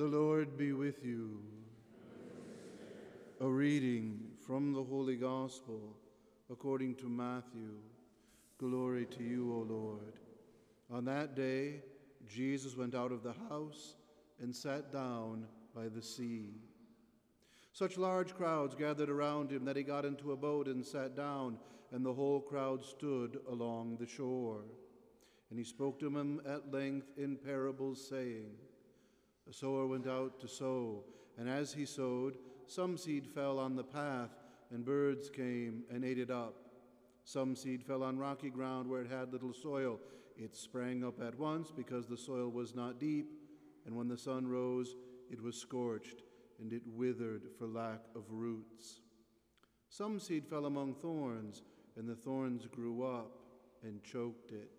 The Lord be with you. A reading from the Holy Gospel according to Matthew. Glory to you, O Lord. On that day, Jesus went out of the house and sat down by the sea. Such large crowds gathered around him that he got into a boat and sat down, and the whole crowd stood along the shore. And he spoke to them at length in parables, saying, A sower went out to sow, and as he sowed, some seed fell on the path, and birds came and ate it up. Some seed fell on rocky ground where it had little soil. It sprang up at once because the soil was not deep, and when the sun rose, it was scorched, and it withered for lack of roots. Some seed fell among thorns, and the thorns grew up and choked it.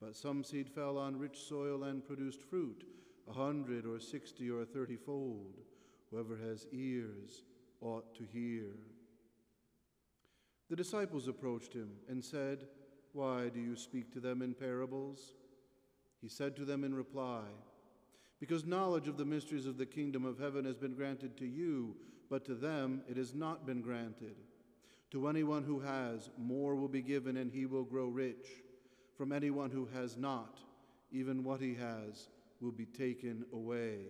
But some seed fell on rich soil and produced fruit, a hundred or sixty or thirty fold. Whoever has ears ought to hear. The disciples approached him and said, Why do you speak to them in parables? He said to them in reply, Because knowledge of the mysteries of the kingdom of heaven has been granted to you, but to them it has not been granted. To anyone who has, more will be given, and he will grow rich. From anyone who has not, even what he has will be taken away.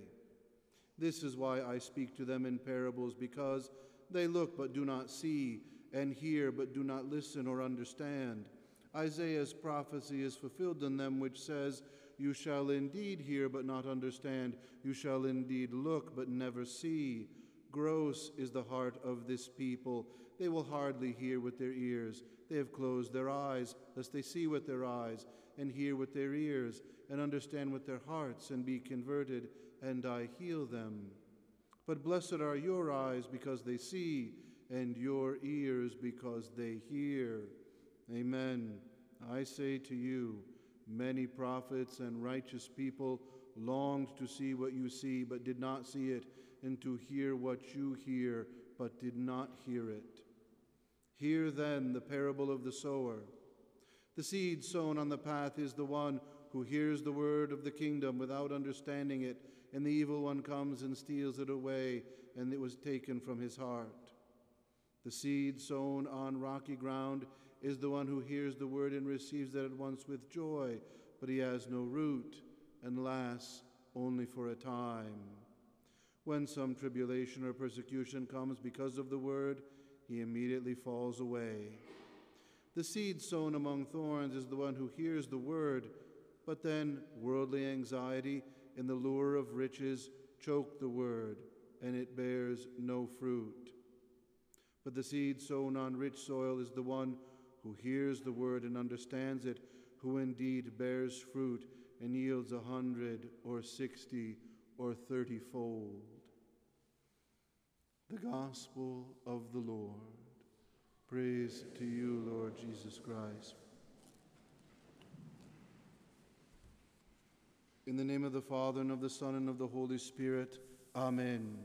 This is why I speak to them in parables, because they look but do not see, and hear but do not listen or understand. Isaiah's prophecy is fulfilled in them, which says, You shall indeed hear but not understand, you shall indeed look but never see. Gross is the heart of this people. They will hardly hear with their ears. They have closed their eyes, lest they see with their eyes, and hear with their ears, and understand with their hearts, and be converted, and I heal them. But blessed are your eyes because they see, and your ears because they hear. Amen. I say to you, many prophets and righteous people longed to see what you see, but did not see it, and to hear what you hear, but did not hear it. Hear then the parable of the sower. The seed sown on the path is the one who hears the word of the kingdom without understanding it, and the evil one comes and steals it away, and it was taken from his heart. The seed sown on rocky ground is the one who hears the word and receives it at once with joy, but he has no root and lasts only for a time. When some tribulation or persecution comes because of the word, he immediately falls away. The seed sown among thorns is the one who hears the word, but then worldly anxiety and the lure of riches choke the word, and it bears no fruit. But the seed sown on rich soil is the one who hears the word and understands it, who indeed bears fruit and yields a hundred or sixty or thirty fold. The Gospel of the Lord. Praise to you, Lord Jesus Christ. In the name of the Father, and of the Son, and of the Holy Spirit, Amen.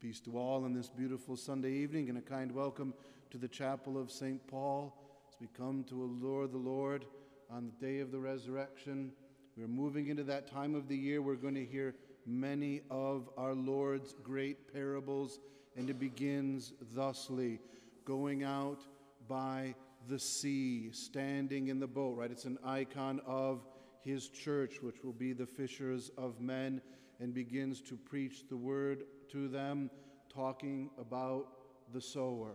Peace to all on this beautiful Sunday evening, and a kind welcome to the chapel of St. Paul as we come to allure the Lord on the day of the resurrection. We're moving into that time of the year. We're going to hear many of our Lord's great parables, and it begins thusly going out by the sea, standing in the boat, right? It's an icon of his church, which will be the fishers of men, and begins to preach the word to them, talking about the sower.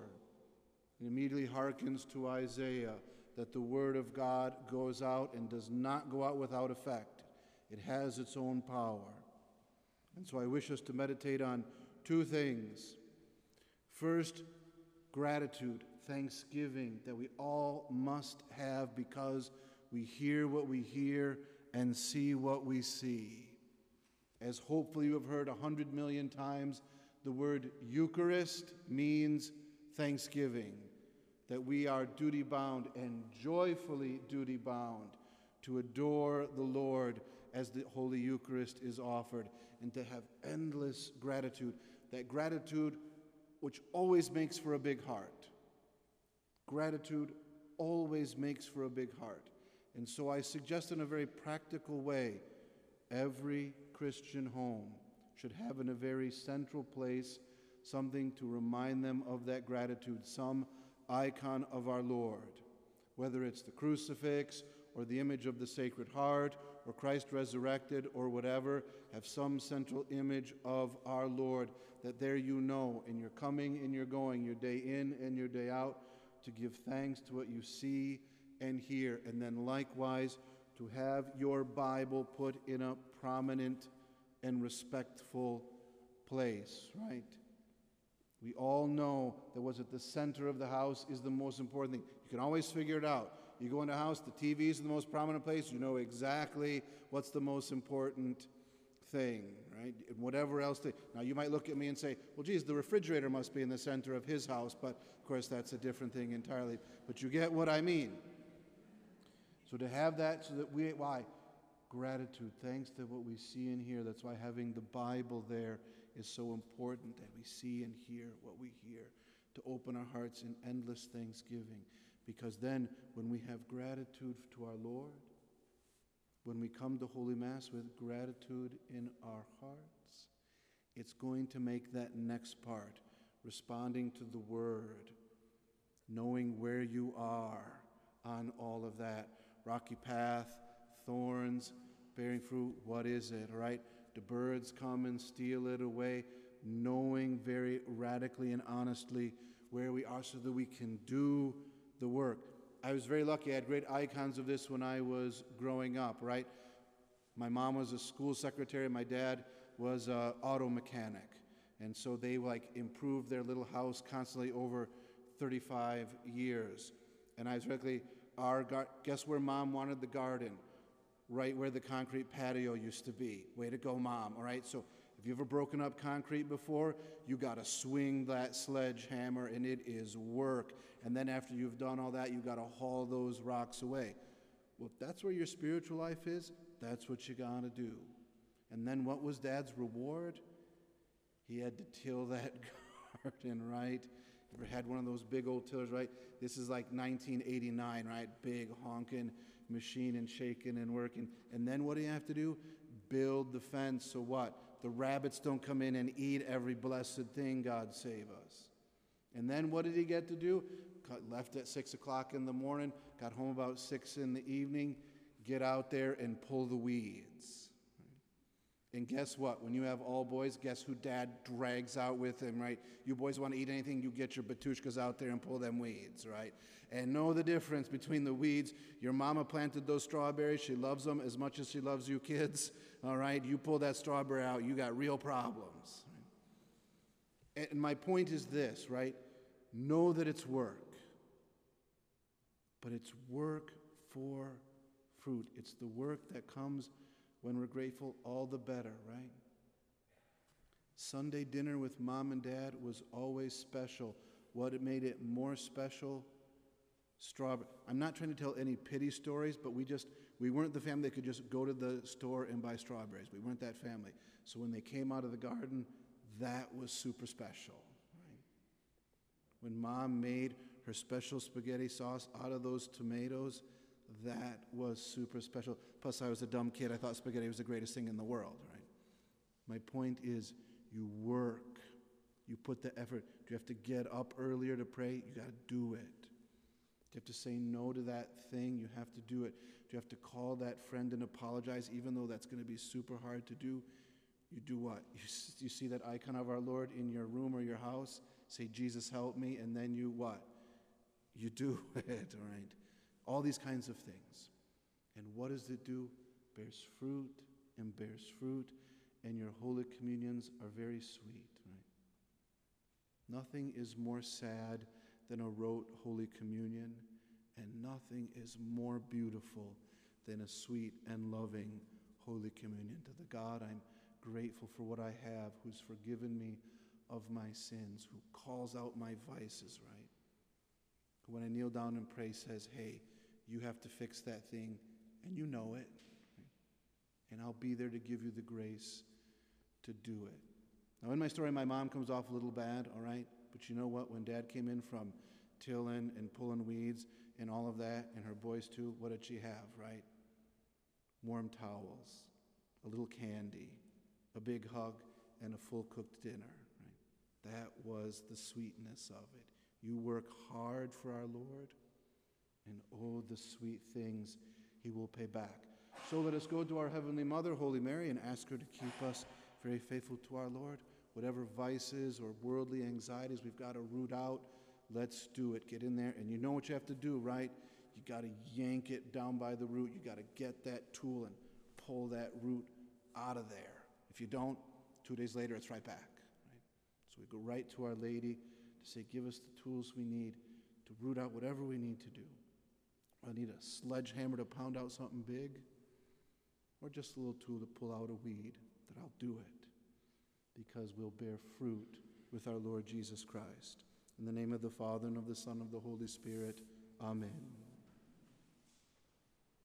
It immediately hearkens to Isaiah that the word of God goes out and does not go out without effect. It has its own power. And so I wish us to meditate on two things. First, gratitude, thanksgiving that we all must have because we hear what we hear and see what we see. As hopefully you have heard a hundred million times, the word Eucharist means thanksgiving, that we are duty bound and joyfully duty bound to adore the Lord as the Holy Eucharist is offered and to have endless gratitude. That gratitude which always makes for a big heart. Gratitude always makes for a big heart. And so I suggest in a very practical way every Christian home should have in a very central place something to remind them of that gratitude, some icon of our Lord, whether it's the crucifix or the image of the Sacred Heart or Christ resurrected or whatever, have some central image of our Lord that there you know in your coming in your going, your day in and your day out, to give thanks to what you see and hear. And then likewise, to have your Bible put in a prominent and respectful place, right? We all know that what's at the center of the house is the most important thing. You can always figure it out. You go in the house, the TV is the most prominent place, you know exactly what's the most important thing, right? Whatever else. They, now, you might look at me and say, well, geez, the refrigerator must be in the center of his house, but of course, that's a different thing entirely. But you get what I mean. So, to have that so that we, why? Gratitude, thanks to what we see and hear. That's why having the Bible there is so important that we see and hear what we hear, to open our hearts in endless thanksgiving. Because then, when we have gratitude to our Lord, when we come to Holy Mass with gratitude in our hearts, it's going to make that next part, responding to the Word, knowing where you are on all of that rocky path, thorns, bearing fruit, what is it, right? The birds come and steal it away, knowing very radically and honestly where we are so that we can do the work. I was very lucky. I had great icons of this when I was growing up, right? My mom was a school secretary, my dad was an auto mechanic. And so they like improved their little house constantly over 35 years. And I was directly, our gar- guess where mom wanted the garden? Right where the concrete patio used to be. Way to go, mom. All right. So if you've ever broken up concrete before, you got to swing that sledgehammer, and it is work. And then after you've done all that, you got to haul those rocks away. Well, if that's where your spiritual life is, that's what you got to do. And then what was dad's reward? He had to till that garden, right? Ever had one of those big old tillers, right? This is like 1989, right? Big honking machine and shaking and working. And then what do you have to do? Build the fence so what? The rabbits don't come in and eat every blessed thing, God save us. And then what did he get to do? Left at 6 o'clock in the morning, got home about 6 in the evening, get out there and pull the weeds. And guess what? When you have all boys, guess who dad drags out with him, right? You boys want to eat anything, you get your batushkas out there and pull them weeds, right? And know the difference between the weeds. Your mama planted those strawberries. She loves them as much as she loves you kids, all right? You pull that strawberry out, you got real problems. And my point is this, right? Know that it's work, but it's work for fruit. It's the work that comes when we're grateful, all the better, right? Sunday dinner with mom and dad was always special. What made it more special? Strawberry. I'm not trying to tell any pity stories, but we just we weren't the family that could just go to the store and buy strawberries. We weren't that family. So when they came out of the garden, that was super special. Right? When mom made her special spaghetti sauce out of those tomatoes, that was super special. Plus, I was a dumb kid. I thought spaghetti was the greatest thing in the world, right? My point is, you work, you put the effort. Do you have to get up earlier to pray? You got to do it. Do you have to say no to that thing? You have to do it. Do you have to call that friend and apologize, even though that's going to be super hard to do? You do what? You, you see that icon of our Lord in your room or your house? Say, Jesus, help me. And then you what? You do it, all right? All these kinds of things. And what does it do? Bears fruit and bears fruit, and your Holy Communions are very sweet, right? Nothing is more sad than a rote Holy Communion, and nothing is more beautiful than a sweet and loving Holy Communion. To the God I'm grateful for what I have, who's forgiven me of my sins, who calls out my vices, right? When I kneel down and pray, says, Hey, you have to fix that thing, and you know it. And I'll be there to give you the grace to do it. Now, in my story, my mom comes off a little bad, all right? But you know what? When dad came in from tilling and pulling weeds and all of that, and her boys too, what did she have, right? Warm towels, a little candy, a big hug, and a full cooked dinner. Right? That was the sweetness of it. You work hard for our Lord, and oh, the sweet things he will pay back. So let us go to our Heavenly Mother, Holy Mary, and ask her to keep us very faithful to our Lord. Whatever vices or worldly anxieties we've got to root out, let's do it. Get in there, and you know what you have to do, right? You got to yank it down by the root. You got to get that tool and pull that root out of there. If you don't, two days later, it's right back. Right? So we go right to Our Lady to say, Give us the tools we need to root out whatever we need to do. I need a sledgehammer to pound out something big, or just a little tool to pull out a weed, that I'll do it because we'll bear fruit with our Lord Jesus Christ. In the name of the Father, and of the Son, and of the Holy Spirit, Amen.